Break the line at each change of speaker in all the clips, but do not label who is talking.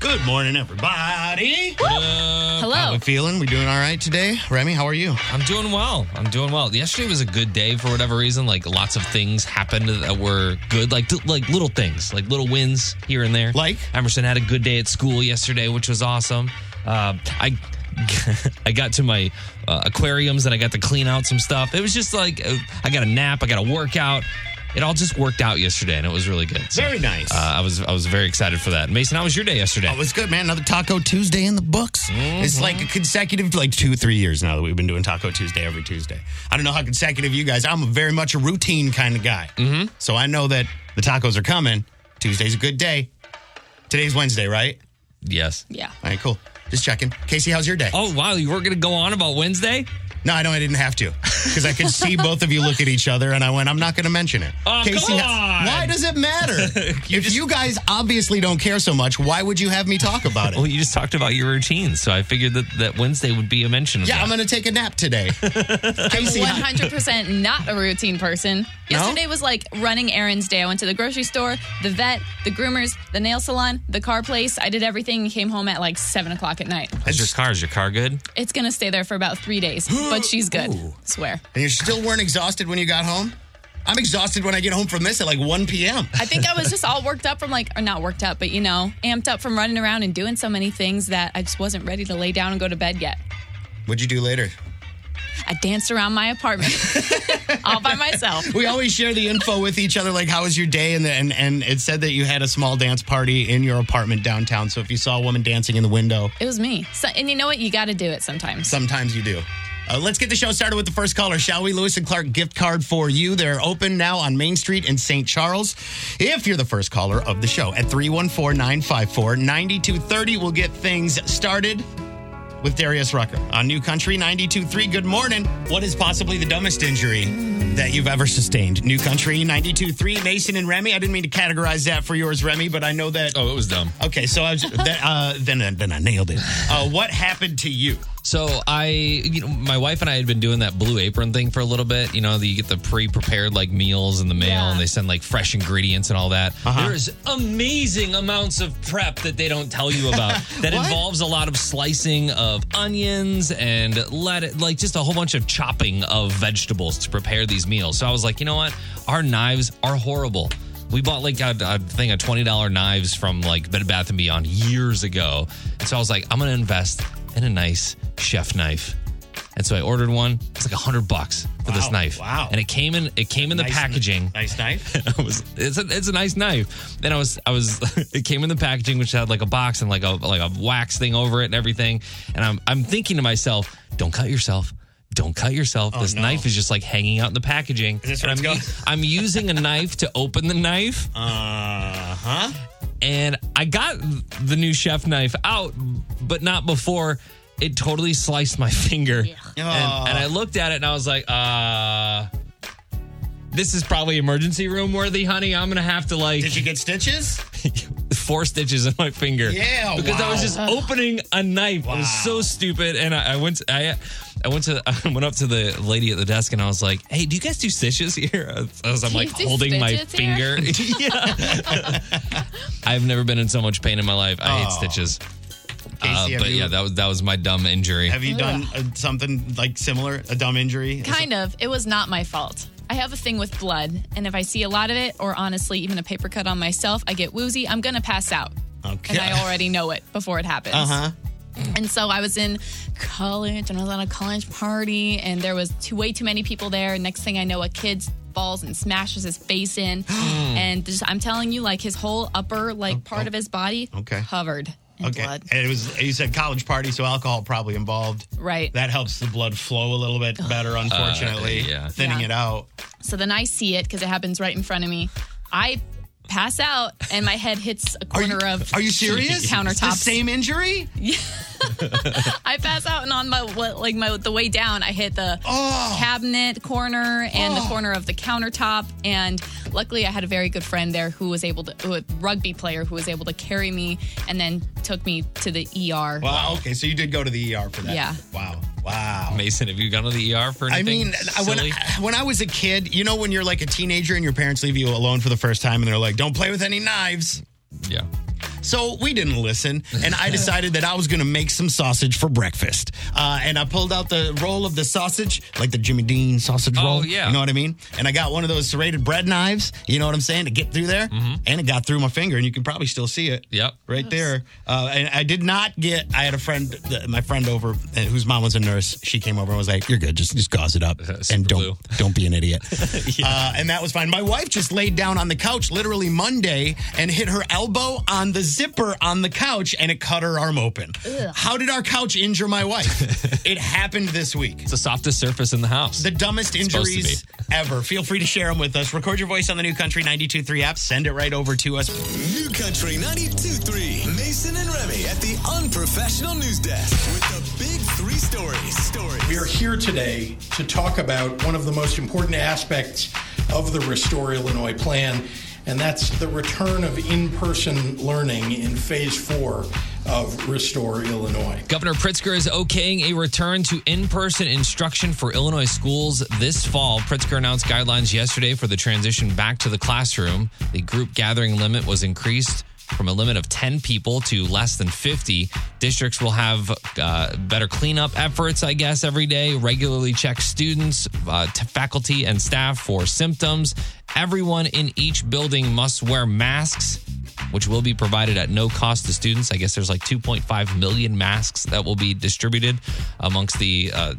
Good morning, everybody.
Hello.
How we feeling? We doing all right today? Remy, how are you?
I'm doing well. I'm doing well. Yesterday was a good day for whatever reason. Like lots of things happened that were good, like like little things, like little wins here and there.
Like?
Emerson had a good day at school yesterday, which was awesome. Uh, I I got to my uh, aquariums and I got to clean out some stuff. It was just like uh, I got a nap, I got a workout. It all just worked out yesterday, and it was really good. So,
Very nice.
Uh, I was I was very excited for that. Mason, how was your day yesterday?
Oh, was good, man. Another Taco Tuesday in the books. It's like a consecutive, like two, three years now that we've been doing Taco Tuesday every Tuesday. I don't know how consecutive you guys. I'm very much a routine kind of guy. Mm-hmm. So I know that the tacos are coming. Tuesday's a good day. Today's Wednesday, right?
yes.
Yeah.
All right, cool. Just checking. Casey, how's your day?
Oh wow, you were going to go on about Wednesday?
No, I know I didn't have to because I could see both of you look at each other, and I went, "I'm not going to mention it."
Oh, come on.
why does it matter? if you guys obviously don't care so much, why would you have me talk about it?
Well, you just talked about your routine, so I figured that, that Wednesday would be a mention of
yeah,
that.
I'm going to take a nap today. Casey, how-
100% not a routine person.
No?
Yesterday was like running errands day. I went to the grocery store, the vet, the groomers, the nail salon, the car place. I did everything and came home at like 7 o'clock at night.
How's your car? Is your car good?
It's going to stay there for about three days, but she's good.
Ooh.
Swear.
and you still weren't exhausted when you got home? I'm exhausted when I get home from this at like 1 p.m.
I think I was just all worked up from like, or not worked up, but you know, amped up from running around and doing so many things that I just wasn't ready to lay down and go to bed yet.
What'd you do later?
I danced around my apartment all by myself.
We always share the info with each other, like how was your day, and the, and and it said that you had a small dance party in your apartment downtown. So if you saw a woman dancing in the window,
It was me. So, and you know what? You got to do it sometimes.
sometimes you do. Uh, let's get the show started with the first caller, shall we? Lewis and Clark gift card for you. They're open now on Main Street in St. Charles. If you're the first caller of the show at 314 954 9230, we'll get things started with Darius Rucker on New Country 92.3. Good morning. What is possibly the dumbest injury that you've ever sustained? New Country 92.3. Mason and Remy. I didn't mean to categorize that for yours, Remy, but I know that.
Oh, it was dumb.
Okay, so I was, then, uh, then, then I nailed it. Uh, what happened to you?
So I, you know, my wife and I had been doing that blue apron thing for a little bit. You know, you get the pre-prepared like meals in the mail,
Yeah.
and they send like fresh ingredients and all that. Uh-huh. There's amazing amounts of prep that they don't tell you about that involves a lot of slicing of onions and let it like just a whole bunch of chopping of vegetables to prepare these meals. So I was like, you know what, our knives are horrible. We bought like a, a thing of twenty dollar knives from like Bed Bath and Beyond years ago, and so I was like, I'm gonna invest in a nice chef knife. And so I ordered one. It's like a hundred bucks for this knife.
wow.
And it came in. It came in the
Nice-
packaging.
Nice knife.
I was it's a it's a nice knife. Then I was I was it came in the packaging which had like a box and like a like a wax thing over it and everything. And I'm I'm thinking to myself, don't cut yourself. Don't cut yourself. this
Oh, no.
knife is just like hanging out in the packaging.
Is this where
I'm,
it's
I'm using a knife to open the knife,
Uh huh.
and I got the new chef knife out, but not before it totally sliced my finger. And,
Oh.
and I looked at it and I was like, uh, this is probably emergency room worthy, honey. I'm gonna have to like
Did you get stitches?
four stitches in my finger.
Yeah,
because I was just opening a knife. Wow. It was so stupid, and I, I went. To, I I went to I went up to the lady at the desk, and I was like, "Hey, do you guys do stitches here?" As I'm like holding my
here?
finger. yeah. I've never been in so much pain in my life. I hate
Oh.
stitches.
Casey,
Uh,
have
but
you-
yeah, that was that was my dumb injury.
Have you done uh, something like similar, a dumb injury?
Kind of. It was not my fault. I have a thing with blood, and if I see a lot of it, or honestly, even a paper cut on myself, I get woozy. I'm going to pass out.
Okay.
And I already know it before it happens.
Uh huh.
And so I was in college, and I was on a college party, and there was too, way too many people there. Next thing I know, a kid falls and smashes his face in, and just, I'm telling you, like his whole upper like oh, part of his body oh,
Okay.
covered in
Okay.
blood.
And it was you said college party, so alcohol probably involved.
Right.
That helps the blood flow a little bit better, uh, unfortunately.
yeah.
Thinning
Yeah.
it out.
So then I see it because it happens right in front of me. I pass out, and my head hits a
Are you,
corner of
are you serious?
countertops.
The same injury? Yeah.
I pass out, and on my like my the way down, I hit the
Oh.
cabinet corner and the
Oh.
corner of the countertop. And luckily, I had a very good friend there who was able to, a rugby player who was able to carry me and then took me to the ER.
Wow. Okay, so you did go to the ER for that.
Yeah.
Wow. Wow.
Mason, have you gone to the ER for anything?
I mean, I- when? I, when I was a kid, you know, when you're like a teenager and your parents leave you alone for the first time and they're like, don't play with any knives.
yeah.
So we didn't listen, and I decided that I was going to make some sausage for breakfast. Uh, and I pulled out the roll of the sausage, like the Jimmy Dean sausage
Oh,
roll.
yeah.
You know what I mean? And I got one of those serrated bread knives, you know what I'm saying, to get through there. And it got through my finger, and you can probably still see it.
Mm-hmm. Yep.
Right there. Uh, and I did not get, I had a friend, my friend over, uh, whose mom was a nurse. She came over and was like, You're good. Just, just gauze it up.
Super
and don't,
glue.
don't be an idiot. uh, and that was fine. My wife just laid down on the couch literally Monday and hit her elbow on the zipper on the couch and it cut her arm open. How did our couch injure my wife? it happened this week.
It's the softest surface in the house.
The dumbest
supposed to
injuries ever. Feel free to share them with us. Record your voice on the New Country 92.3 app. Send it right over to us.
New Country 92.3. Mason and Remy at the unprofessional news desk with the big three stories. Stories.
We are here today to talk about one of the most important aspects of the Restore Illinois plan, and that's the return of in person learning in phase four of Restore Illinois.
Governor Pritzker is okaying a return to in person instruction for Illinois schools this fall. Pritzker announced guidelines yesterday for the transition back to the classroom. The group gathering limit was increased from a limit of 10 people to less than 50. Districts will have uh, better cleanup efforts, I guess, every day, regularly check students, uh, faculty, and staff for symptoms. Everyone in each building must wear masks which will be provided at no cost to students. I guess there's like 2.5 million masks that will be distributed amongst the uh,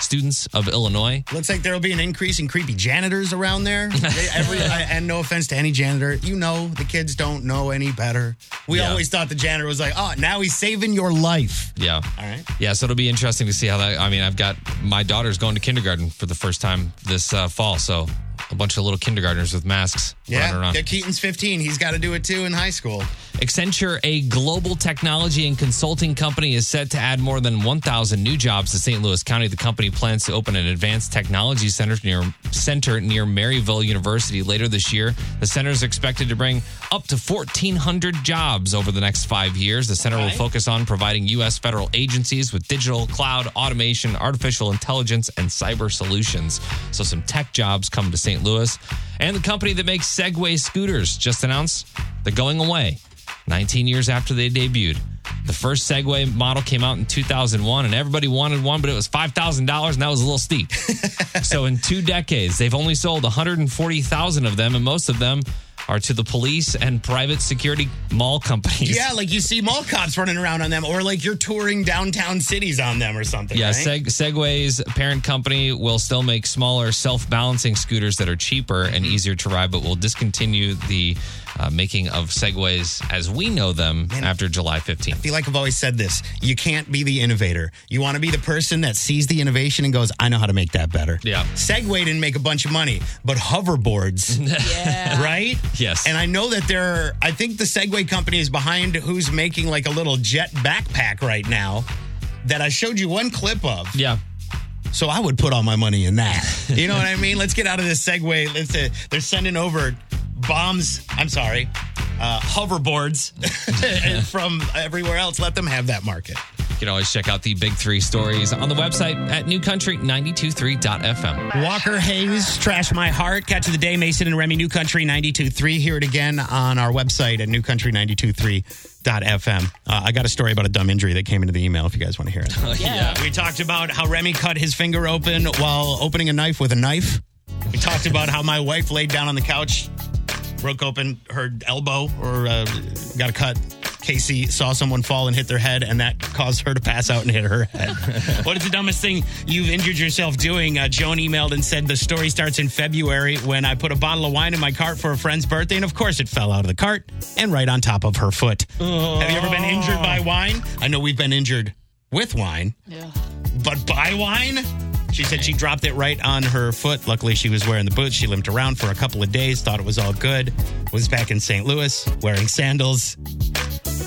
students of Illinois.
Looks like there will be an increase in creepy janitors around there. They- every, and no offense to any janitor, you know the kids don't know any better. We
Yeah.
always thought the janitor was like, oh, now he's saving your life.
Yeah.
All right.
Yeah, so it'll be interesting to see how that. I mean, I've got my daughter's going to kindergarten for the first time this uh, fall, so a bunch of little kindergartners with masks running
Yeah,
around.
yeah, Keaton's 15. He's got to do it too in high school.
Accenture, a global technology and consulting company, is set to add more than 1,000 new jobs to St. Louis County. The company plans to open an advanced technology center near center near Maryville University later this year. The center is expected to bring up to 1,400 jobs over the next five years. The center will focus on providing U.S. federal agencies with digital, cloud, automation, artificial intelligence, and cyber solutions. So some tech jobs come to St. Louis. And the company that makes Segway scooters just announced they're going away. 19 years after they debuted. The first Segway model came out in 2001, and everybody wanted one, but it was $5,000, and that was a little steep. so, in two decades, they've only sold 140,000 of them, and most of them are to the police and private security mall companies.
Yeah, like you see mall cops running around on them, or like you're touring downtown cities on them or something.
Yeah,
right?
Seg- Segway's parent company will still make smaller self balancing scooters that are cheaper and mm-hmm. easier to ride, but will discontinue the uh, making of Segways as we know them after July 15th.
I feel like I've always said this. You can't be the innovator. You want to be the person that sees the innovation and goes, I know how to make that better.
Yeah.
Segway didn't make a bunch of money, but hoverboards,
Yeah.
right?
Yes.
And I know that there, are, I think the Segway company is behind who's making like a little jet backpack right now that I showed you one clip of.
Yeah.
So I would put all my money in that. You know what I mean? Let's get out of this segue. Let's. Uh, they're sending over bombs. I'm sorry, uh, hoverboards from everywhere else. Let them have that market.
You can always check out the big three stories on the website at newcountry923.fm.
Walker Hayes, Trash My Heart, Catch of the Day, Mason and Remy, New Country 92.3. Hear it again on our website at newcountry923.fm. Uh, I got a story about a dumb injury that came into the email if you guys want to hear it.
Yeah.
We talked about how Remy cut his finger open while opening a knife with a knife. We talked about how my wife laid down on the couch, broke open her elbow, or uh, got a cut. Casey saw someone fall and hit their head, and that caused her to pass out and hit her head. what is the dumbest thing you've injured yourself doing? Uh, Joan emailed and said the story starts in February when I put a bottle of wine in my cart for a friend's birthday, and of course it fell out of the cart and right on top of her foot. Have you ever been injured by wine? I know we've been injured with wine,
Yeah.
but by wine? She said she dropped it right on her foot. Luckily, she was wearing the boots. She limped around for a couple of days, thought it was all good. Was back in St. Louis wearing sandals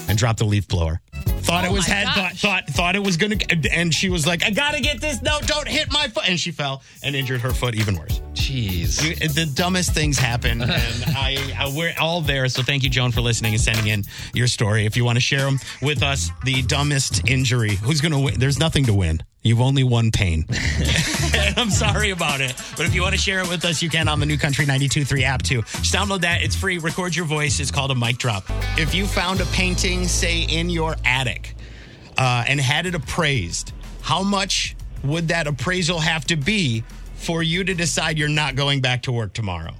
and dropped a leaf blower. Thought
Oh
it was head. Thought, thought thought it was gonna. And she was like, "I gotta get this. No, don't hit my foot." And she fell and injured her foot even worse.
Jeez.
You- uh, The dumbest things happen, and I, I we're all there. So thank you, Joan, for listening and sending in your story. If you want to share them with us, the dumbest injury. Who's gonna win? There's nothing to win. You've only won pain. and I'm sorry about it. But if you want to share it with us, you can on the new Country 92.3 app too. Just download that. It's free. Record your voice. It's called a mic drop. If you found a painting, say, in your attic uh, and had it appraised, how much would that appraisal have to be for you to decide you're not going back to work tomorrow?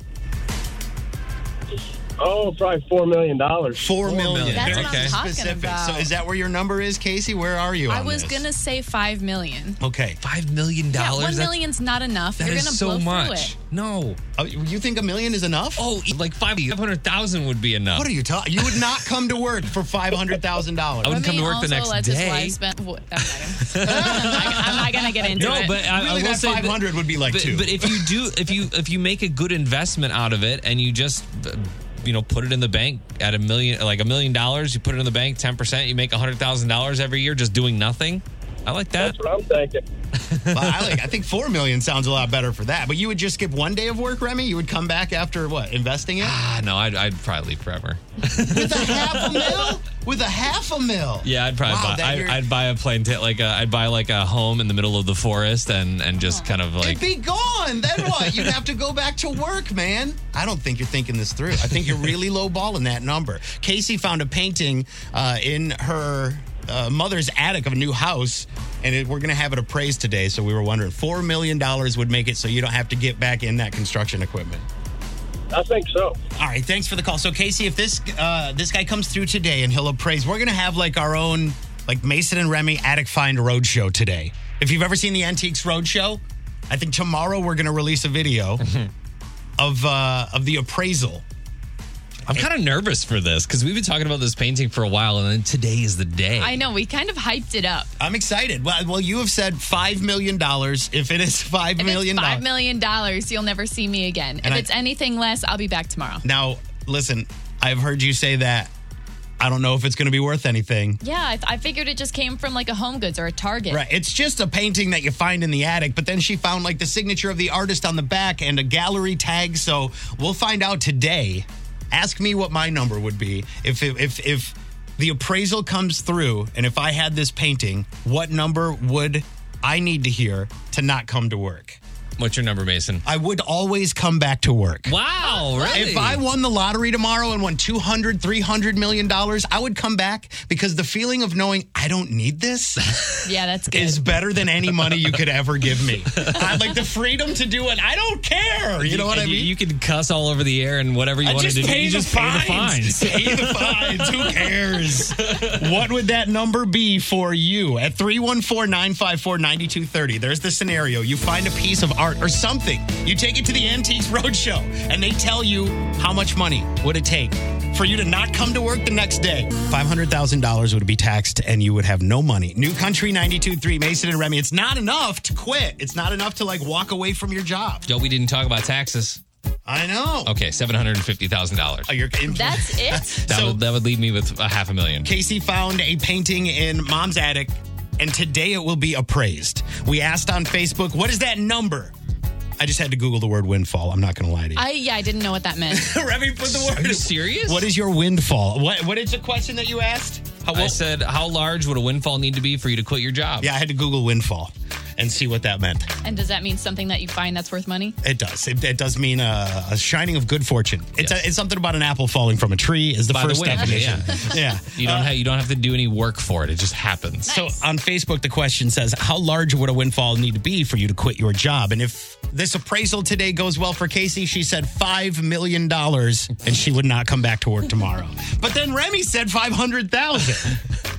Oh, probably four million dollars.
Four million.
million.
That's
Very
what I'm talking
specific.
about.
So is that where your number is, Casey? Where are you?
I
on
was
this?
gonna say five million.
Okay.
Five million dollars.
Yeah,
dollars.
one
That's-
million's not enough.
That
You're
is
gonna
so
blow
much.
through it.
No.
Oh, you think a million is enough?
Oh, like five hundred thousand would be enough.
What are you talking? You would not come to work for five hundred thousand dollars.
I wouldn't come to
Remy
work the next
lets
day.
wife spend- what- I'm not gonna- I'm not- gonna get into
No,
it.
but I, I will
that
say
500 would be like
but,
two.
But if you do, if you if you make a good investment out of it, and you just uh, you know put it in the bank at a million, like a million dollars, you put it in the bank, ten percent, you make a hundred thousand dollars every year just doing nothing. I like that.
That's what I'm thinking.
Well, I, like, I think four million sounds a lot better for that. But you would just skip one day of work, Remy. You would come back after what? Investing it
Ah, no, I'd, I'd probably leave forever.
with a half a mil. With a half a mil.
Yeah, I'd probably
Wow,
buy. I, I'd buy a plane ticket, like a, I'd buy like a home in the middle of the forest, and and just kind of like
It'd be gone. Then what? You'd have to go back to work, man. I don't think you're thinking this through. I think you're really lowballing that number. Casey found a painting uh, in her uh, mother's attic of a new house, and it, we're going to have it appraised today. So we were wondering, four million dollars would make it so you don't have to get back in that construction equipment.
I think so.
All right, thanks for the call. So Casey, if this uh, this guy comes through today and he'll appraise, we're gonna have like our own like Mason and Remy Attic Find Roadshow today. If you've ever seen the Antiques Roadshow, I think tomorrow we're gonna release a video of uh, of the appraisal.
I'm kind of nervous for this because we've been talking about this painting for a while, and then today is the day.
I know we kind of hyped it up.
I'm excited. Well, well, you have said five million dollars. If it is five
If
million
it's five
dollars,
million dollars, you'll never see me again.
And
if
I-
it's anything less, I'll be back tomorrow.
now listen, I've heard you say that. I don't know if it's going to be worth anything.
Yeah, I, I figured it just came from like a Home Goods or a Target.
Right. It's just a painting that you find in the attic, but then she found like the signature of the artist on the back and a gallery tag. So we'll find out today. Ask me what my number would be if if if the appraisal comes through and if I had this painting, what number would I need to hear to not come to work?
What's your number, Mason?
I would always come back to work.
Wow, really?
If I won the lottery tomorrow and won 200, 300 million dollars, I would come back because the feeling of knowing I don't need this
Yeah, that's good.
is better than any money you could ever give me. I like the freedom to do it. I don't care. You know what I
And
mean?
You, can cuss all over the air and whatever you
I
wanted
just
to do.
pay
You
the
just pay the fines.
Pay the fines. Who cares? what would that number be for you? At 314 954 9230. There's the scenario. You find a piece of art or something. You take it to the Antiques Roadshow and they tell you how much money would it take for you to not come to work the next day. $500,000 would be taxed and you would have no money. New Country 92.3, Mason and Remy. It's not enough to quit. It's not enough to like walk away from your job.
Yo, we didn't talk about taxes.
I know.
Okay, seven hundred and fifty thousand dollars.
Oh, you're
That's it.
That
So-
would that would leave me with a half a million.
Casey found a painting in mom's attic, and today it will be appraised. We asked on Facebook, what is that number? I just had to Google the word windfall. I'm not going to lie to you.
I yeah, I didn't know what that meant.
Remy put the word.
Are you serious?
What is your windfall? What What is the question that you asked? How,
I said, how large would a windfall need to be for you to quit your job?
yeah, I had to Google windfall and see what that meant.
and does that mean something that you find that's worth money?
It does. It, it does mean a, a shining of good fortune. It's,
Yes.
a, it's something about an apple falling from a tree. Is the
By the
first
wind,
definition? Yeah.
You don't uh, have you don't have to do any work for it. It just happens.
So on Facebook, the question says, How large would a windfall need to be for you to quit your job? And if this appraisal today goes well for Casey, she said $5 million and she would not come back to work tomorrow. but then Remy said 500000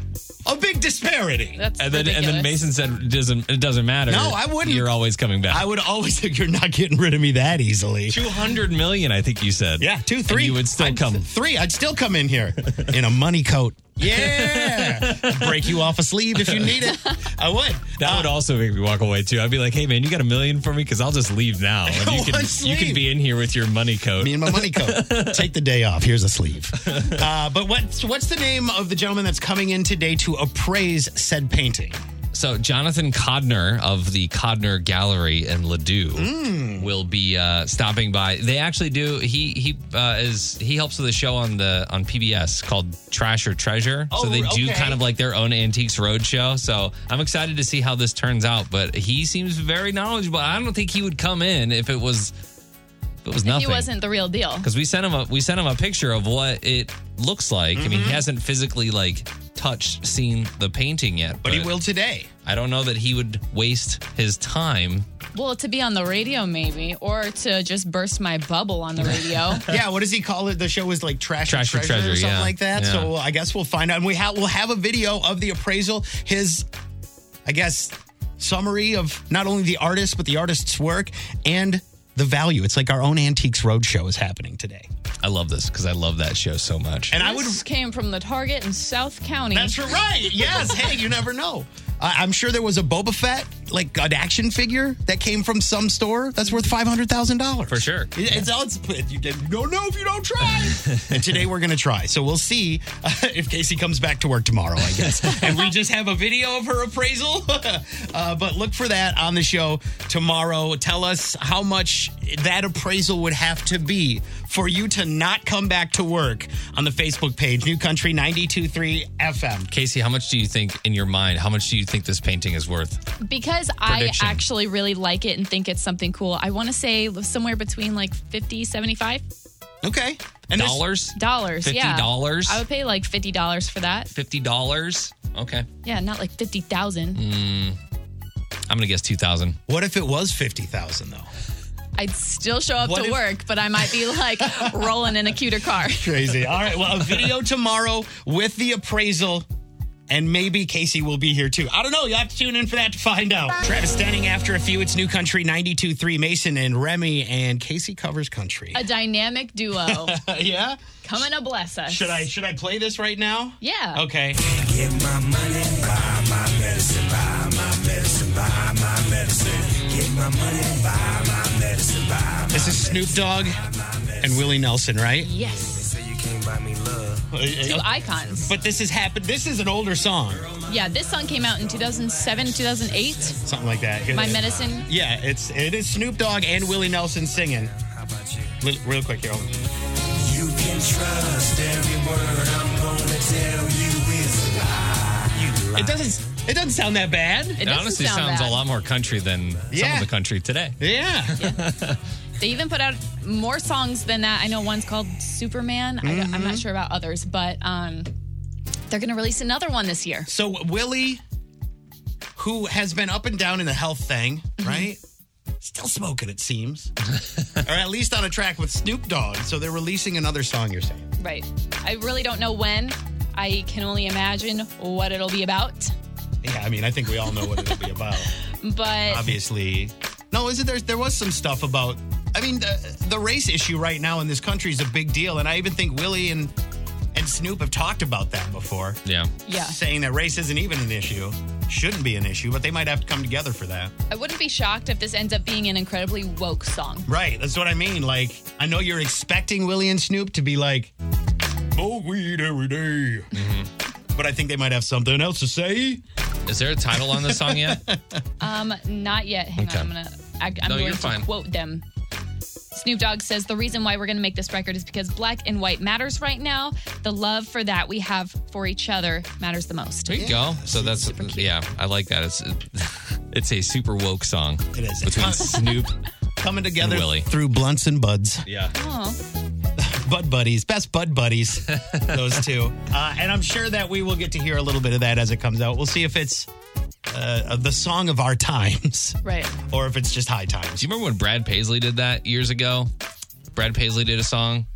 A big disparity.
That's
and then and then. Mason said it doesn't it doesn't matter.
No, I wouldn't.
You're always coming back.
I would always think you're not getting rid of me that easily.
Two hundred million, I think you said.
Yeah, two,
And
three.
you would still
I'd-
come.
Three, I'd still come in here in a money coat. Yeah. Break you off a sleeve if you need it. I would.
That would
Uh,
also make me walk away too. I'd be like, "Hey man, you got a million for me? Because I'll just leave now. And you can you
sleeve.
can be in here with your money coat."
Me and my money coat. Take the day off. Here's a sleeve. Uh, but what's what's the name of the gentleman that's coming in today to appraise said painting?
So Jonathan Kodner of the Kodner Gallery in Ladue
Mm.
will be uh, stopping by. They actually do. He he uh, is he helps with a show on the on PBS called Trash or Treasure.
Oh,
so they do
okay.
kind of like their own Antiques Roadshow. So I'm excited to see how this turns out. But he seems very knowledgeable. I don't think he would come in if it was it was nothing.
He wasn't the real deal.
because we sent him a we sent him a picture of what it looks like. I mean,
Mm-hmm.
he hasn't physically like touched, seen the painting yet,
But he will today.
I don't know that he would waste his time.
Well, to be on the radio, maybe, or to just burst my bubble on the radio.
Yeah, what does he call it? The show is like Trash,
Trash
or
or
Treasure, or something
yeah.
like that.
Yeah.
So I guess we'll find out. And we have we'll have a video of the appraisal. His, I guess, summary of not only the artist but the artist's work and the value. It's like our own Antiques Roadshow is happening today.
I love this because I love that show so much.
And I would
This came from the Target in South County.
That's right. Yes. hey, you never know. I I'm sure there was a Boba Fett, like an action figure that came from some store that's worth five hundred thousand dollars
For sure.
It- It's all it's you don't know if you don't try. and today we're gonna try. So we'll see uh, if Casey comes back to work tomorrow. I guess, and we just have a video of her appraisal. uh, but look for that on the show tomorrow. Tell us how much that appraisal would have to be for you to not come back to work on the Facebook page, New Country 92.3 FM.
Casey, how much do you think in your mind? How much do you think this painting is worth?
because I actually really like it and think it's something cool. I want to say somewhere between like 50, 75
Okay. And this-
Dollars?
dollars. Yeah.
$50?
I would pay like $50 for that.
Fifty dollars? Okay,
Yeah, not like 50,000.
Mm. I'm gonna guess two thousand.
what if it was 50,000 though?
I'd still show up
What
to
if-
work, but I might be like rolling in a cuter car.
Crazy. All right. Well, a video tomorrow with the appraisal. And maybe Casey will be here too. I don't know. You'll have to tune in for that to find out. Travis Denning after a few. It's New Country 92.3. Mason and Remy and Casey covers country.
A dynamic duo
yeah?
coming to bless us.
Should I should I play this right now?
Yeah.
Okay.
Get my money, buy my medicine, buy my medicine, buy my medicine. Get my money, buy my medicine, buy my
This is Snoop Dogg and Willie Nelson, right?
Yes.
Say you can't buy me love.
Two icons.
But this has happened. This is an older song,
Yeah, this song came out in 2007, 2008.
something like that. Here
My
it is.
medicine.
Yeah, it's it is Snoop Dogg and Willie Nelson singing.
How about you?
Real, real quick, here.
You can trust every word I'm gonna tell you is a lie. You lie.
It doesn't. It doesn't sound that bad.
It
It honestly
sound
sounds
bad.
a lot more country than some of the country today.
Yeah.
They even put out more songs than that. I know one's called Superman. I, am
Mm-hmm.
not sure about others, but um, they're going to release another one this year.
So Willie, who has been up and down in the health thing, right? Still smoking, it seems, or at least on a track with Snoop Dogg. So they're releasing another song. You're saying?
Right. I really don't know when. I can only imagine what it'll be about.
Yeah. I mean, I think we all know what it'll be about.
But
Obviously, no. Is it there? There was some stuff about. I mean, the, the race issue right now in this country is a big deal, and I even think Willie and and Snoop have talked about that before.
Yeah.
yeah,
saying that race isn't even an issue, shouldn't be an issue, but they might have to come together for that.
I wouldn't be shocked if this ends up being an incredibly woke song.
Right. That's what I mean. Like, I know you're expecting Willie and Snoop to be like, smoke weed every day." But I think they might have something else to say.
Is there a title on this song yet?
Um, not yet. Hang
Okay.
on, I'm gonna. I, I'm
No,
going
you're
to
fine.
quote them. Snoop Dogg says the reason why we're going to make this record is because black and white matters right now. The love for that we have for each other matters the most.
There you go. So that's yeah, I like that. It's it's a super woke song.
It is.
between Snoop.
Coming together
And Willie.
through blunts and buds.
Yeah.
Oh,
Bud buddies, best bud buddies, those two. Uh, and I'm sure that we will get to hear a little bit of that as it comes out. We'll see if it's uh, the song of our times
right.
or if it's just high times.
Do you remember when Brad Paisley did that years ago? Brad Paisley did a song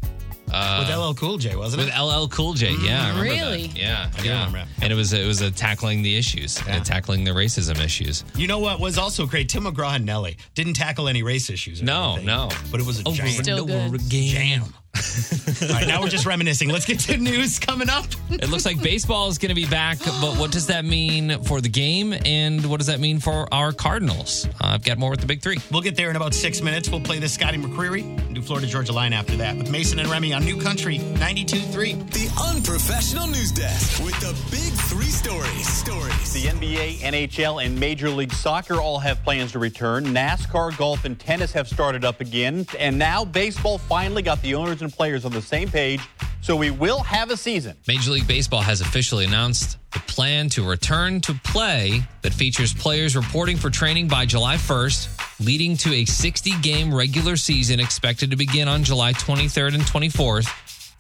With LL Cool J, wasn't it? with?
LL Cool J. Yeah, I remember
Really?
That. Yeah,
do
yeah.
remember.
And it was it was a tackling the issues,
Yeah.
and tackling the racism issues.
You know what was also great? Tim McGraw and Nelly didn't tackle any race issues. or
No,
anything,
no.
But it was a jam.
Still good.
jam. All right, now we're just reminiscing. Let's get to news coming up.
It looks like baseball is going to be back, but what does that mean for the game, and what does that mean for our Cardinals? Uh, I've got more with the big three.
We'll get there in about six minutes. We'll play the Scotty McCreery and do Florida Georgia line after that with Mason and Remy on New Country 92.3.
The unprofessional news desk with the big three stories. Stories.
The NBA, NHL, and Major League Soccer all have plans to return. NASCAR, golf, and tennis have started up again. And now baseball finally got the owners and players on the same page. So we will have a season.
Major League Baseball has officially announced the plan to return to play that features players reporting for training by July 1st, leading to a 60 game regular season expected to begin on July 23rd and 24th.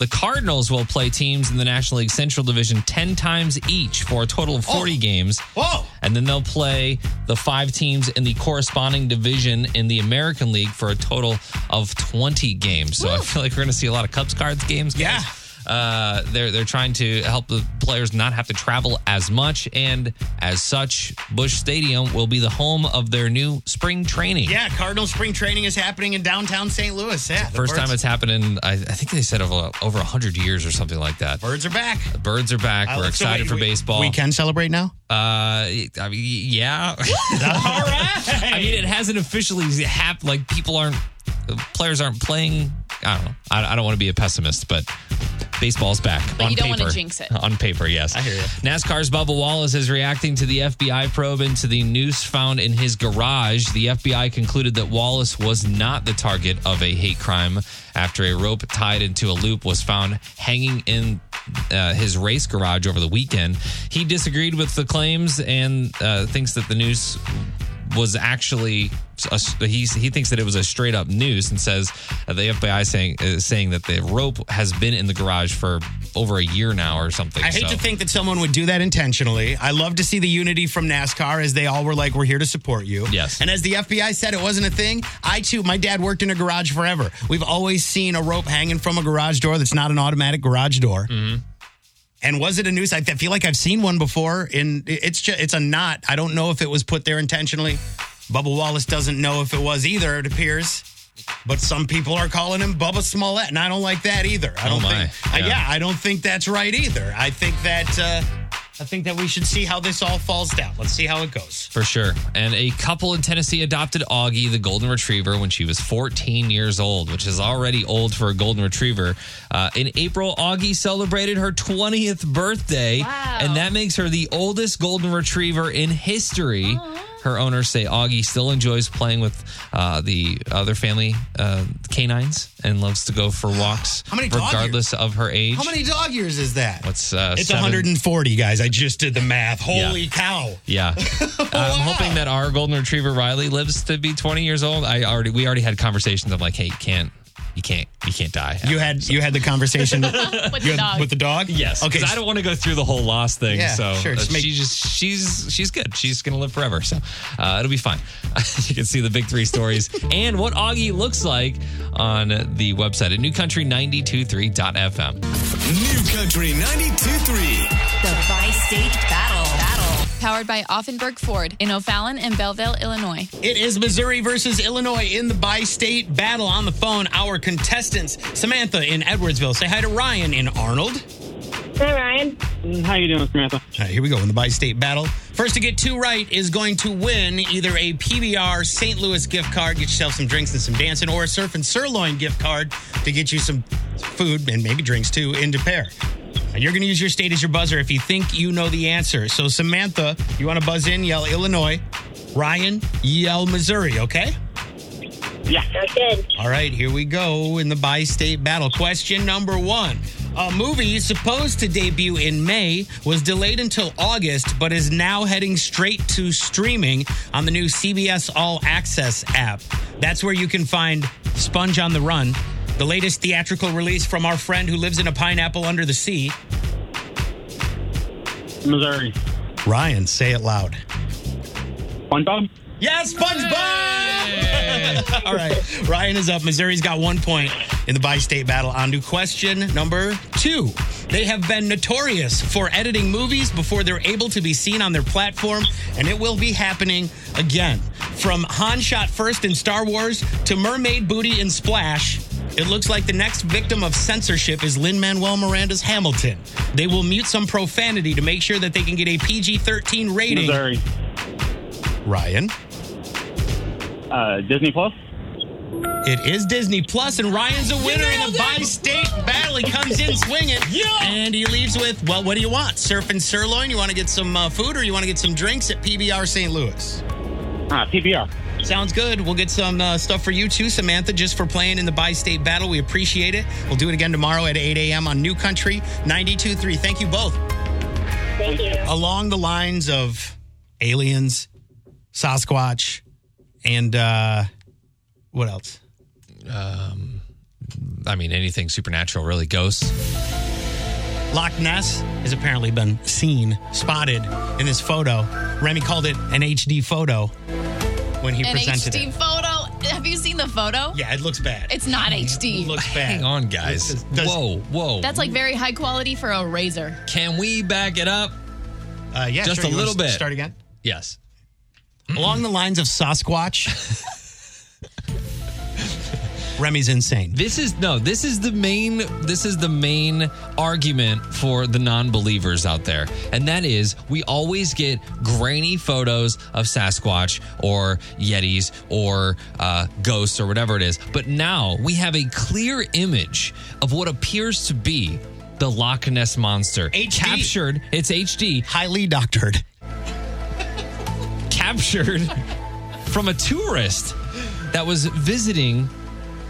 The Cardinals will play teams in the National League Central Division 10 times each for a total of 40 games.
Whoa.
And then they'll play the five teams in the corresponding division in the American League for a total of 20 games. So I feel like we're going to see a lot of Cubs cards games. guys.
Yeah.
Uh, they're they're trying to help the players not have to travel as much, and as such, Busch Stadium will be the home of their new spring training.
Yeah, Cardinal spring training is happening in downtown St. Louis. Yeah, the
First
birds,
time it's happened in, I, I think they said over over hundred years or something like that.
birds are back.
Birds are back.
Uh,
We're
so
excited
wait,
for
we-
baseball.
We can celebrate now.
Uh, I mean, yeah.
All right.
I mean, it hasn't officially happened. Like people aren't, players aren't playing. I don't know. I, I don't want to be a pessimist, but baseball's back
But
on
you don't
paper.
wanna jinx it.
On paper, yes.
I hear you.
NASCAR's Bubba Wallace is reacting to the FBI probe into the noose found in his garage. The FBI concluded that Wallace was not the target of a hate crime after a rope tied into a loop was found hanging in uh, his race garage over the weekend. He disagreed with the claims and uh, thinks that the noose was actually a, he's, he thinks that it was a straight up noose and says uh, the FBI saying uh, saying that the rope has been in the garage for over a year now or something.
I hate
So-
to think that someone would do that intentionally. I love to see the unity from NASCAR as they all were like, "We're here to support you."
Yes.
And as the FBI said, it wasn't a thing. I too, my dad worked in a garage forever. We've always seen a rope hanging from a garage door that's not an automatic garage door.
Mm-hmm.
And was it a noose? I feel like I've seen one before. In it's just it's a knot. I don't know if it was put there intentionally. Bubba Wallace doesn't know if it was either. It appears. But some people are calling him Bubba Smollett, and I don't like that either. I
Oh,
don't
my.
think.
Yeah.
yeah, I don't think that's right either. I think that uh, I think that we should see how this all falls down. Let's see how it goes.
For sure. And a couple in Tennessee adopted Augie, the golden retriever, when she was 14 years old, which is already old for a golden retriever. Uh, in April, Augie celebrated her 20th birthday,
Wow.
and that makes her the oldest golden retriever in history. Her owners say Augie still enjoys playing with uh, the other family uh, canines and loves to go for walks,
How many dog
regardless of her age.
How many dog years is that?
What's uh,
it's
seven-
140, guys. I just did the math. Holy cow.
Yeah, I'm hoping that our golden retriever Riley lives to be 20 years old. I already we already had conversations. I'm like, hey, you can't, you can't, you can't die.
You had you had the conversation
with
you
the
had-
dog.
with the dog?
yes,
Okay.
because I don't want to go through the whole loss thing.
Yeah,
so
sure,
uh,
make-
she just she's she's good. She's gonna live forever. So uh, it'll be fine. you can see the big three stories and what Augie looks like on the website at newcountry923.fm.
New Country 92.3.
The Bi State Battle.
Powered by Auffenberg Ford in O'Fallon and Belleville, Illinois.
It is Missouri versus Illinois in the bi-state battle. On the phone, our contestants, Samantha in Edwardsville. Say hi to Ryan in Arnold.
Hey, Ryan.
How you doing, Samantha?
All right, here we go in the bi-state battle. First to get two right is going to win either a PBR St. Louis gift card, get yourself some drinks and some dancing, or a surf and sirloin gift card to get you some food and maybe drinks too in Pair. And you're going to use your state as your buzzer if you think you know the answer. So Samantha, you want to buzz in, yell Illinois. Ryan, yell Missouri, okay?
Yeah.
That's good.
All right, here we go in the bi state battle. Question number one. A movie supposed to debut in May was delayed until August, but is now heading straight to streaming on the new CBS All Access app. That's where you can find Sponge on the Run, the latest theatrical release from our friend who lives in a pineapple under the sea.
Missouri.
Ryan, say it loud.
SpongeBob?
Yes, SpongeBob! All right, Ryan is up. Missouri's got one point in the bi-state battle. On to question number two. They have been notorious for editing movies before they're able to be seen on their platform, and it will be happening again. From Han shot first in Star Wars to Mermaid Booty in Splash. It looks like the next victim of censorship is Lin Manuel Miranda's Hamilton. They will mute some profanity to make sure that they can get a PG 13 rating.
Missouri.
Ryan.
Uh, Disney Plus?
It is Disney Plus, and Ryan's a winner in the bi-state battle. He comes in swinging, yeah. and he leaves with, well, what do you want? Surf and sirloin? You want to get some uh, food, or you want to get some drinks at PBR St. Louis?
Ah, PBR.
Sounds good. We'll get some uh, stuff for you too, Samantha, just for playing in the bi-state battle. We appreciate it. We'll do it again tomorrow at 8 a.m. on New Country 92.3. Thank you both.
Thank you.
Along the lines of aliens, Sasquatch, and uh, what else?
Um, I mean, anything supernatural, really. Ghosts.
Loch Ness has apparently been seen, spotted in this photo. Remy called it an HD photo when he
An
presented
HD
it.
photo. Have you seen the photo?
Yeah, it looks bad.
It's not HD.
It looks bad.
Hang on, guys.
Does- does-
whoa, whoa.
That's like very high quality for a razor.
Can we back it up?
Uh, yeah,
Just
sure.
a little bit.
Start again.
Yes.
Along the lines of Sasquatch, Remy's insane.
This is no, this is the main this is the main argument for the non-believers out there. And that is we always get grainy photos of Sasquatch or Yetis or uh, ghosts or whatever it is. But now we have a clear image of what appears to be the Loch Ness monster.
HD.
Captured, it's HD,
Highly doctored.
Captured from a tourist that was visiting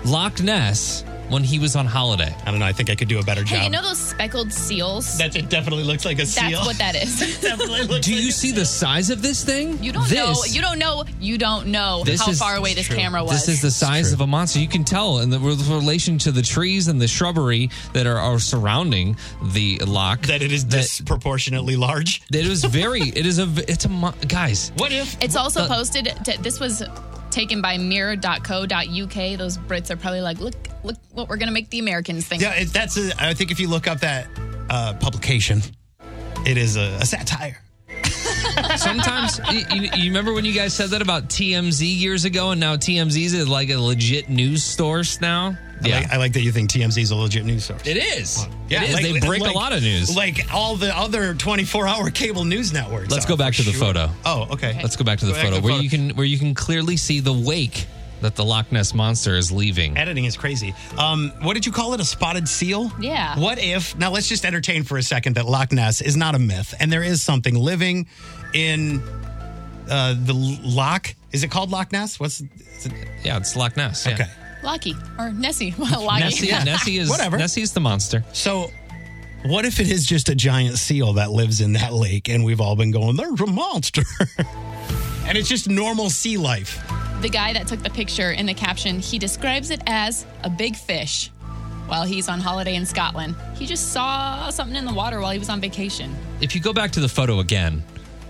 Loch Ness when he was on holiday.
I don't know. I think I could do a better job.
Hey, you know those speckled seals?
that it definitely looks like a seal.
That's what that is.
definitely looks
Do
like
you
a
see the size of this thing?
You don't
This-
know. You don't know. You don't know
This
how
is-
far away this
true.
camera was.
This is the size of a monster. You can tell in the relation to the trees and the shrubbery that are, are surrounding the lock
that it is
that-
disproportionately large.
It is very. It is a. It's a. Guys,
What if
It's also
the-
posted. To, this was taken by mirror.co.uk. Those Brits are probably like, look, look what we're gonna make the Americans think.
Yeah, it, that's. A, I think if you look up that uh, publication, it is a, a satire.
sometimes you, you, you remember when you guys said that about TMZ years ago, and now TMZ is like a legit news source now.
I like, I like that you think TMZ is a legit news source.
it is.
Yeah,
it is.
like-
they break
like-
a lot of news.
Like all the other 24 hour cable news networks.
Let's
are,
go back to the
sure.
photo.
Oh, okay.
Let's go back to the
Go back to
photo where
photo.
you can where you can clearly see the wake that the Loch Ness monster is leaving.
Editing is crazy. Um, what did you call it? A spotted seal?
Yeah.
What if, now let's just entertain for a second that Loch Ness is not a myth and there is something living in uh, the loch. Is it called Loch Ness? What's it?
Yeah, it's Loch Ness. yeah.
Okay.
Lucky or Nessie. Well, Lucky.
Nessie, yeah, Nessie is
Whatever.
Nessie is the monster.
So, what if it is just a giant seal that lives in that lake and we've all been going, there's a monster? and it's just normal sea life.
The guy that took the picture in the caption, he describes it as a big fish. While he's on holiday in Scotland, he just saw something in the water while he was on vacation.
If you go back to the photo again,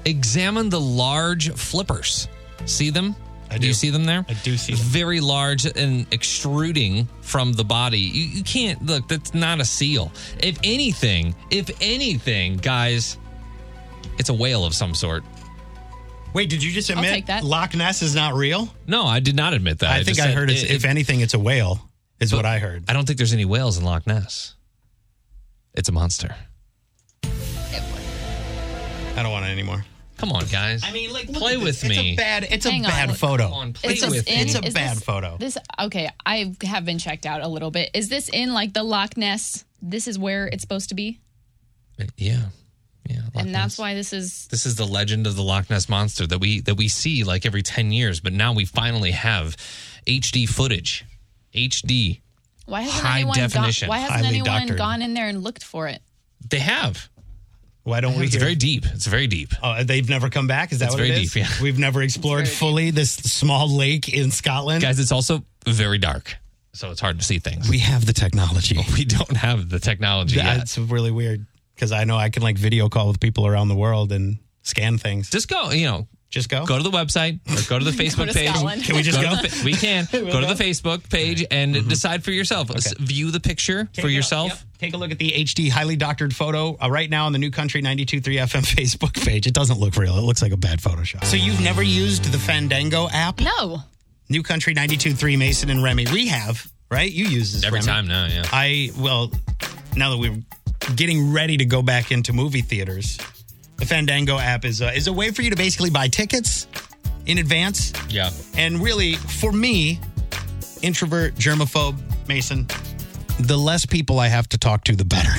examine the large flippers. See them?
I
Do
do.
you see them there?
I do see them.
Very large and extruding from the body. You, you can't look. That's not a seal. If anything, if anything, guys, it's a whale of some sort.
Wait, did you just admit
take that.
Loch Ness is not real?
No, I did not admit that.
I, think
just
I
said
heard it's,
it-
if anything, it's a whale, is what I heard.
I don't think there's any whales in Loch Ness. It's a monster.
I don't want it anymore.
Come on, guys.
I mean, like, look
play with
this.
me.
It's a bad, it's
Hang
a
on,
bad
look-
photo.
Come on, play
it's a,
with me.
it's a
is
bad
this-
photo.
This okay, I have been checked out a little bit. Is this in like the Loch Ness? This is where it's supposed to be, uh,
yeah, yeah. Loch
and that's
Ness.
why this is.
This is the legend of the Loch Ness monster that we that we see like every ten years, but now we finally have HD footage, HD.
Why hasn't
High
anyone
definition,
Gone, why hasn't anyone
doctored.
gone in there and looked for it?
They have.
Why don't we
It's
hear?
very deep. It's very deep.
Oh, they've never come back. Is that
It's
what it
very deep, yeah.
We've never explored
It's very
fully this small lake in Scotland.
Guys, it's also very dark, so it's hard to see things.
we have the technology.
We don't have the technology yet.
That's really weird because I know I can like video call with people around the world and scan things.
Just go, you know,
Just go.
go to the website or go to the Facebook
to
page.
Scotland.
Can we just
to
go?
the fa- we can go to the Facebook page and mm-hmm. decide for yourself. S- View the picture
Take
for
a-
yourself.
yep. Take a look at the HD highly doctored photo uh, right now on the New Country 92.3 FM Facebook page. It doesn't look real. It looks like a bad Photoshop. So you've never used the Fandango app?
No,
New Country 92.3 Mason and Remy. We have, right? You use this
Every
Remy.
time now, yeah.
I well, now that we're getting ready to go back into movie theaters, the Fandango app is uh, is a way for you to basically buy tickets in advance.
Yeah.
And really, for me, introvert, germaphobe, Mason. The less people I have to talk to, the better.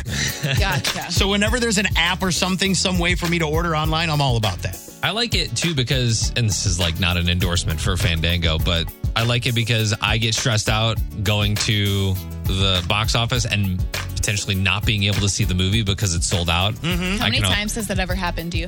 Gotcha.
So whenever there's an app or something, some way for me to order online, I'm all about that.
I like it too because, and this is like not an endorsement for Fandango, but I like it because I get stressed out going to the box office and potentially not being able to see the movie because it's sold out. Mm-hmm.
How many times has that ever happened to you?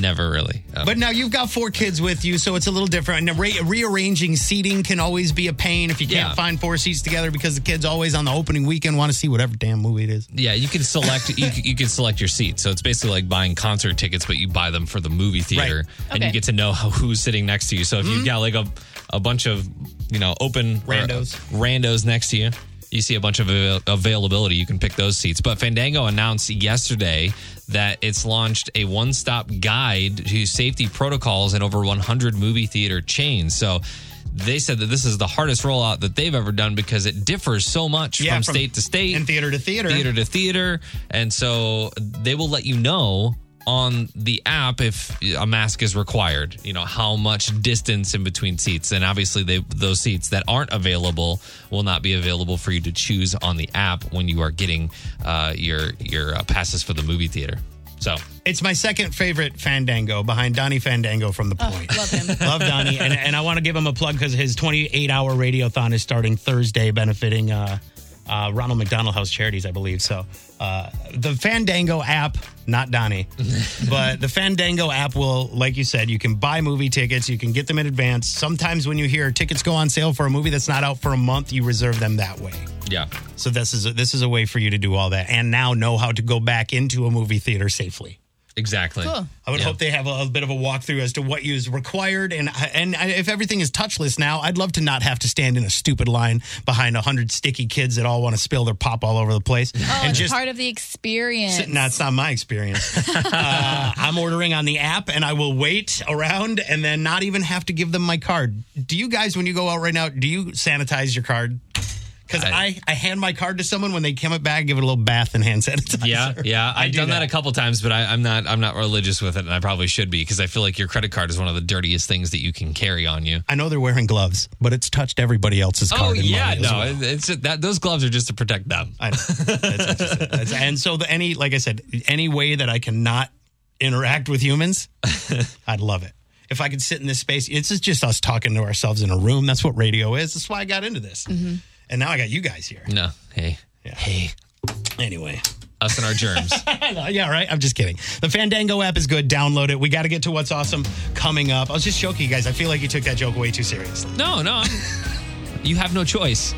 never really. Uh,
But now you've got four kids with you, so it's a little different. And re- rearranging seating can always be a pain if you can't
Yeah.
find four seats together because the kids always on the opening weekend want to see whatever damn movie it is.
yeah, you can select you, you can select your seat. So it's basically like buying concert tickets, but you buy them for the movie theater,
Right.
and you
Okay.
get to know how, who's sitting next to you. So if you've got like a a bunch of you know open or,
Randos.
randos next to you. You see a bunch of avail- availability. You can pick those seats. But Fandango announced yesterday that it's launched a one stop guide to safety protocols in over 100 movie theater chains. So they said that this is the hardest rollout that they've ever done because it differs so much
Yeah,
from,
from-
state to state
and theater to theater.
theater to theater. And so they will let you know on the app if a mask is required, you know, how much distance in between seats. And obviously they those seats that aren't available will not be available for you to choose on the app when you are getting uh, your your uh, passes for the movie theater. So
It's my second favorite Fandango behind Donnie Fandango from The Point.
Love him.
Love Donnie. And, and I want to give him a plug because his 28 hour radiothon is starting Thursday, benefiting uh, uh, Ronald McDonald House Charities, I believe. So uh, the Fandango app, not Donnie, but the Fandango app will, like you said, you can buy movie tickets, you can get them in advance. Sometimes when you hear tickets go on sale for a movie that's not out for a month, you reserve them that way.
yeah.
So this is a, this is a way for you to do all that, and now know how to go back into a movie theater safely.
Exactly.
Cool.
I would
Yeah.
hope they have a, a bit of a walkthrough as to what is required, and and if everything is touchless now, I'd love to not have to stand in a stupid line behind a hundred sticky kids that all want to spill their pop all over the place.
Oh,
and
it's
just
part of the experience.
no, it's not my experience. uh, I'm ordering on the app, and I will wait around, and then not even have to give them my card. Do you guys, when you go out right now, do you sanitize your card? Because I,
I-
I, hand my card to someone when they come back, give it a little bath and hand sanitizer.
Yeah, yeah,
I
I've
do
done that.
that.
a couple times, but I, I'm not. I'm not religious with it, and I probably should be because I feel like your credit card is one of the dirtiest things that you can carry on you.
I know they're wearing gloves, but it's touched everybody else's card.
Oh
and
yeah,
money as
no,
well.
it's that those gloves are just to protect them.
I know. That's. That's- and so the any like I said, any way that I cannot interact with humans, I'd love it. If I could sit in this space, it's just us talking to ourselves in a room. That's what radio is. That's why I got into this. Mm-hmm. And now I got you guys here.
No, hey, hey,
Anyway.
us and our germs.
yeah, right. I'm just kidding. The Fandango app is good. Download it. We got to get to what's awesome coming up. I was just joking, you guys. I feel like you took that joke way too seriously.
no, no, you have no choice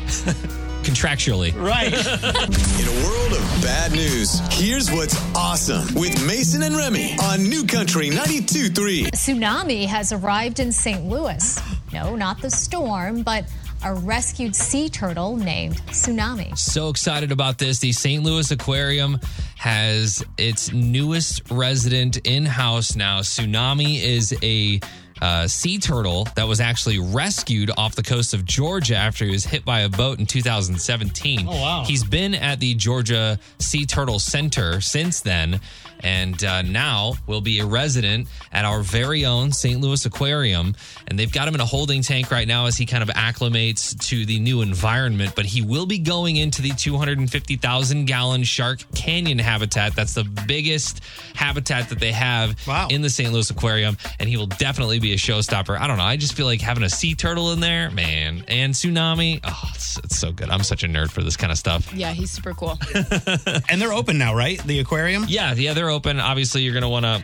contractually.
Right.
In a world of bad news, here's what's awesome with Mason and Remy on New Country 92.3.
tsunami has arrived in St. Louis. No, not the storm, but a rescued sea turtle named Tsunami.
So excited about this. The St. Louis Aquarium has its newest resident in house now. Tsunami is a uh, sea turtle that was actually rescued off the coast of Georgia after he was hit by a boat in 2017.
Oh, wow.
He's been at the Georgia Sea Turtle Center since then. And uh, now will be a resident at our very own St. Louis Aquarium. And they've got him in a holding tank right now as he kind of acclimates to the new environment. But he will be going into the 250,000 gallon Shark Canyon habitat. That's the biggest habitat that they have
Wow.
in the St. Louis Aquarium. And he will definitely be a showstopper. I don't know. I just feel like having a sea turtle in there, man, and tsunami. Oh, it's, it's so good. I'm such a nerd for this kind of stuff.
Yeah, he's super cool.
and they're open now, right? The aquarium?
Yeah, yeah, they're open. Obviously, you're going to want to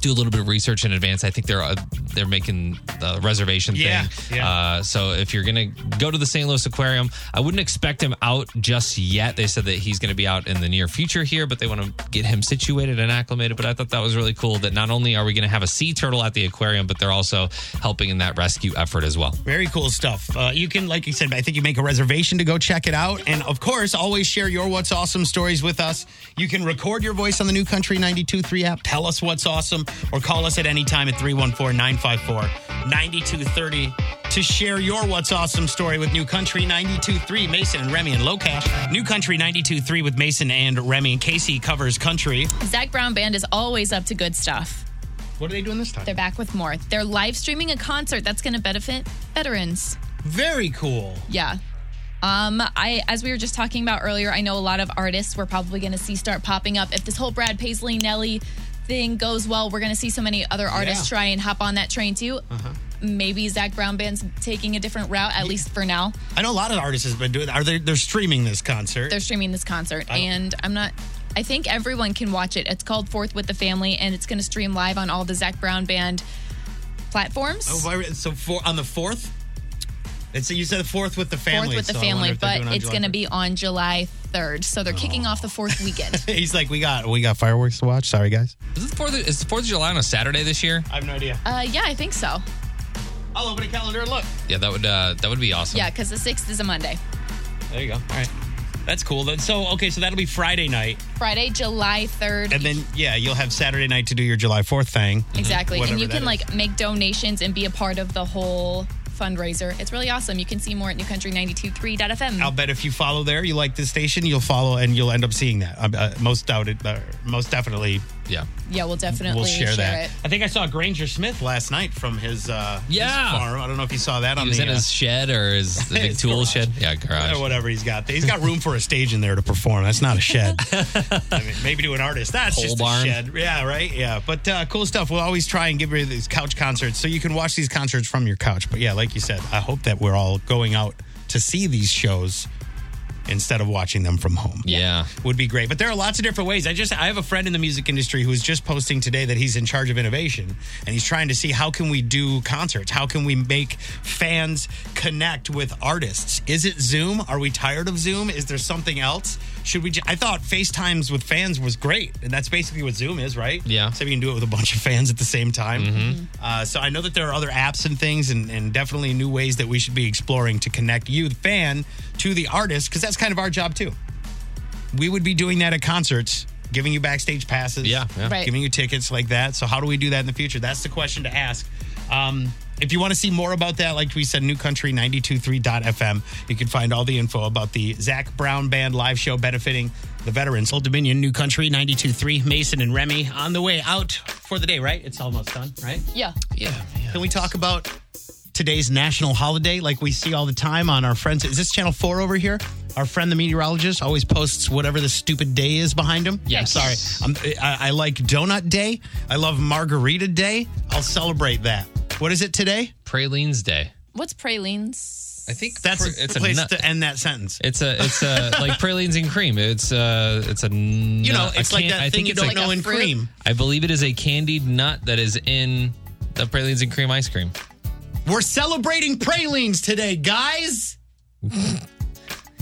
do a little bit of research in advance. I think they're uh, they're making the reservation
Yeah,
thing.
yeah.
Uh, so if you're going to go to the St. Louis Aquarium, I wouldn't expect him out just yet. They said that he's going to be out in the near future here, but they want to get him situated and acclimated. But I thought that was really cool that not only are we going to have a sea turtle at the aquarium, but they're also helping in that rescue effort as well.
Very cool stuff. Uh, you can, like you said, I think you make a reservation to go check it out. And of course, always share your What's Awesome stories with us. You can record your voice on the New Country 92.3 app. Tell us what's awesome or call us at any time at 314 954 9230 to share your What's Awesome story with New Country 92.3. Mason and Remy and LOCASH. New Country 92.3 with Mason and Remy. And Casey covers country.
Zac Brown Band is always up to good stuff.
What are they doing this time?
They're back with more. They're live streaming a concert that's going to benefit veterans.
Very cool.
Yeah. Um, I as we were just talking about earlier, I know a lot of artists we're probably going to see start popping up if this whole Brad Paisley Nelly thing goes well. We're going to see so many other artists
Yeah.
try and hop on that train too.
Uh-huh.
Maybe Zac Brown band's taking a different route at least for now.
I know a lot of artists have been doing. Are they? They're streaming this concert.
They're streaming this concert, and I'm not. I think everyone can watch it. It's called Fourth with the Family, and it's going to stream live on all the Zac Brown band platforms.
Oh, so for on the fourth. It's you said the fourth with the family.
Fourth with the
so
family, but
doing it on
it's going to be on July 3rd. So they're kicking off the fourth weekend.
He's like, we got we got fireworks to watch. Sorry, guys.
Is the fourth? Is the Fourth of July on a Saturday this year?
I have no idea.
Uh, yeah, I think so.
I'll open a calendar and look.
Yeah, that would uh, that would be awesome.
Yeah, because the 6th is a Monday.
There you go. All right, that's cool. So okay, so that'll be Friday night,
Friday, July 3rd.
and then yeah, you'll have Saturday night to do your July Fourth thing.
exactly.
Whatever
And you can
is.
like make donations and be a part of the whole fundraiser. It's really awesome. You can see more at newcountry923.fm.
I'll bet if you follow there, you like this station, you'll follow and you'll end up seeing that. Uh, most doubted, uh, most definitely.
Yeah.
yeah, we'll definitely
We'll share, that.
it.
I think I saw Granger Smith last night from his uh, his
Yeah.
farm. I don't know if you saw that
He
on
was
the
in
uh,
his shed or his the big
His
tool
garage.
shed. Yeah, garage.
or whatever he's got. He's got room for a stage in there to perform. That's not a shed. I mean, maybe to an artist, that's
Pole
just
barn.
a shed. Yeah, right. Yeah, but uh, cool stuff. We'll always try and give you these couch concerts so you can watch these concerts from your couch. But yeah, like you said, I hope that we're all going out to see these shows instead of watching them from home.
Yeah.
Would be great. But there are lots of different ways. I just I have a friend in the music industry who was just posting today that he's in charge of innovation and he's trying to see how can we do concerts? How can we make fans connect with artists? Is it Zoom? Are we tired of Zoom? Is there something else? Should we j- I thought FaceTimes with fans was great. And that's basically what Zoom is, right?
Yeah.
So you can do it with a bunch of fans at the same time. Uh, so I know that there are other apps and things and, and definitely new ways that we should be exploring to connect you, the fan, to the artist, because that's kind of our job too we would be doing that at concerts, giving you backstage passes,
Yeah, yeah.
Right.
giving you tickets like that. So how do we do that in the future? That's the question to ask. Um, if you want to see more about that, like we said, newcountry923.fm, you can find all the info about the Zac Brown Band live show benefiting the veterans. Old Dominion, New Country 92.3, Mason and Remy on the way out for the day, right? It's almost done, right?
Yeah.
Yeah.
Can we talk about today's national holiday like we see all the time on our friends? Is this Channel 4 over here? Our friend, the meteorologist, always posts whatever the stupid day is behind him. Yeah,
Yes.
sorry. I'm, I, I like Donut Day. I love Margarita Day. I'll celebrate that. What is it today?
Pralines Day.
What's pralines?
I think
That's
pr-
a
it's a
place
nut.
to end that sentence.
It's a it's a like pralines and cream. It's a it's a
You know, it's like that
I
thing
think
you
it's
don't
like
know
a
in
fruit?
cream.
I believe it is a candied nut that is in the pralines and cream ice cream.
We're celebrating pralines today, guys.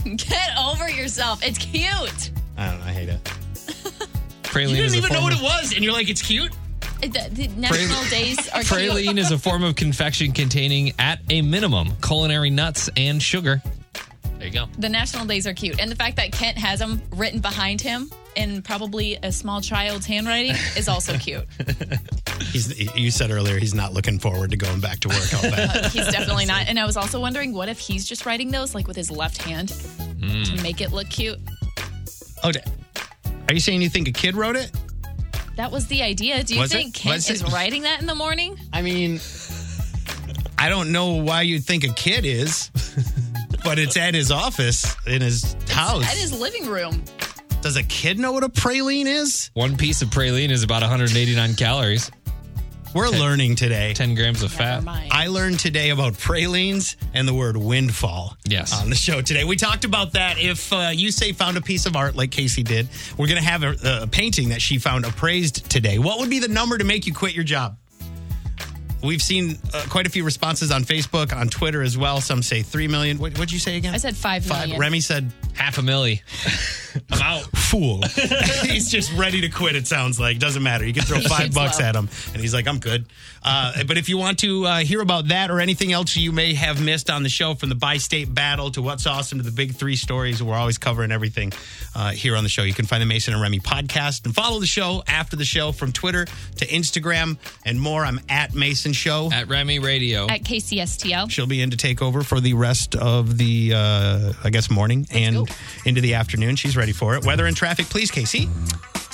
Get over yourself. It's cute.
I don't know. I hate it.
Praline
You
is
didn't even know what
of-
it was, and you're like, it's cute.
The, the national days are
Praline
cute.
is a form of confection containing, at a minimum, culinary nuts and sugar. There you go.
The national days are cute. And the fact that Kent has them written behind him in probably a small child's handwriting is also cute.
He's, you said earlier he's not looking forward to going back to work all that.
He's definitely not. And I was also wondering what if he's just writing those like with his left hand hmm. to make it look cute.
oh, are you saying you think a kid wrote it?
That was the idea. Do you
Was it?
think Kent
Was
is
it?
writing that in the morning?
I mean, I don't know why you'd think a kid is, but it's at his office in his house.
At his living room.
Does a kid know what a praline is?
One piece of praline is about 189 calories,
We're learning today.
10 grams of fat.
I learned today about pralines and the word windfall.
Yes.
On the show today. We talked about that. If uh, you say found a piece of art like Casey did, we're going to have a, a painting that she found appraised today. What would be the number to make you quit your job? We've seen uh, quite a few responses on Facebook, on Twitter as well. Some say 3 million. What, what'd you say again?
I said five
Five. Remy said
Half a milli. I'm out.
fool. he's just ready to quit. It sounds like doesn't matter. You can throw
He
five bucks
low.
at him, and he's like, "I'm good." Uh, but if you want to uh, hear about that or anything else you may have missed on the show, from the bi-state battle to what's awesome to the big three stories, we're always covering everything uh, here on the show. You can find the Mason and Remy podcast and follow the show after the show from Twitter to Instagram and more. I'm at Mason Show.
At Remy Radio.
At KCSTL.
She'll be in to take over for the rest of the, uh, I guess, morning and
go.
into the afternoon. She's ready for it. Weather and traffic, please, Casey.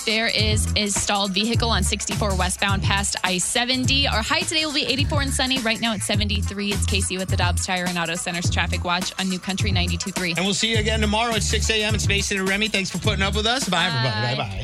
There is a stalled vehicle on 64 westbound past I 70. Our high today will be 84 and sunny. Right now it's 73. It's Casey with the Dobbs Tire and Auto Center's traffic watch on New Country 92.3.
And we'll see you again tomorrow at 6 a.m. It's Mason and Remy. Thanks for putting up with us. Bye, everybody.
Bye.
Bye bye.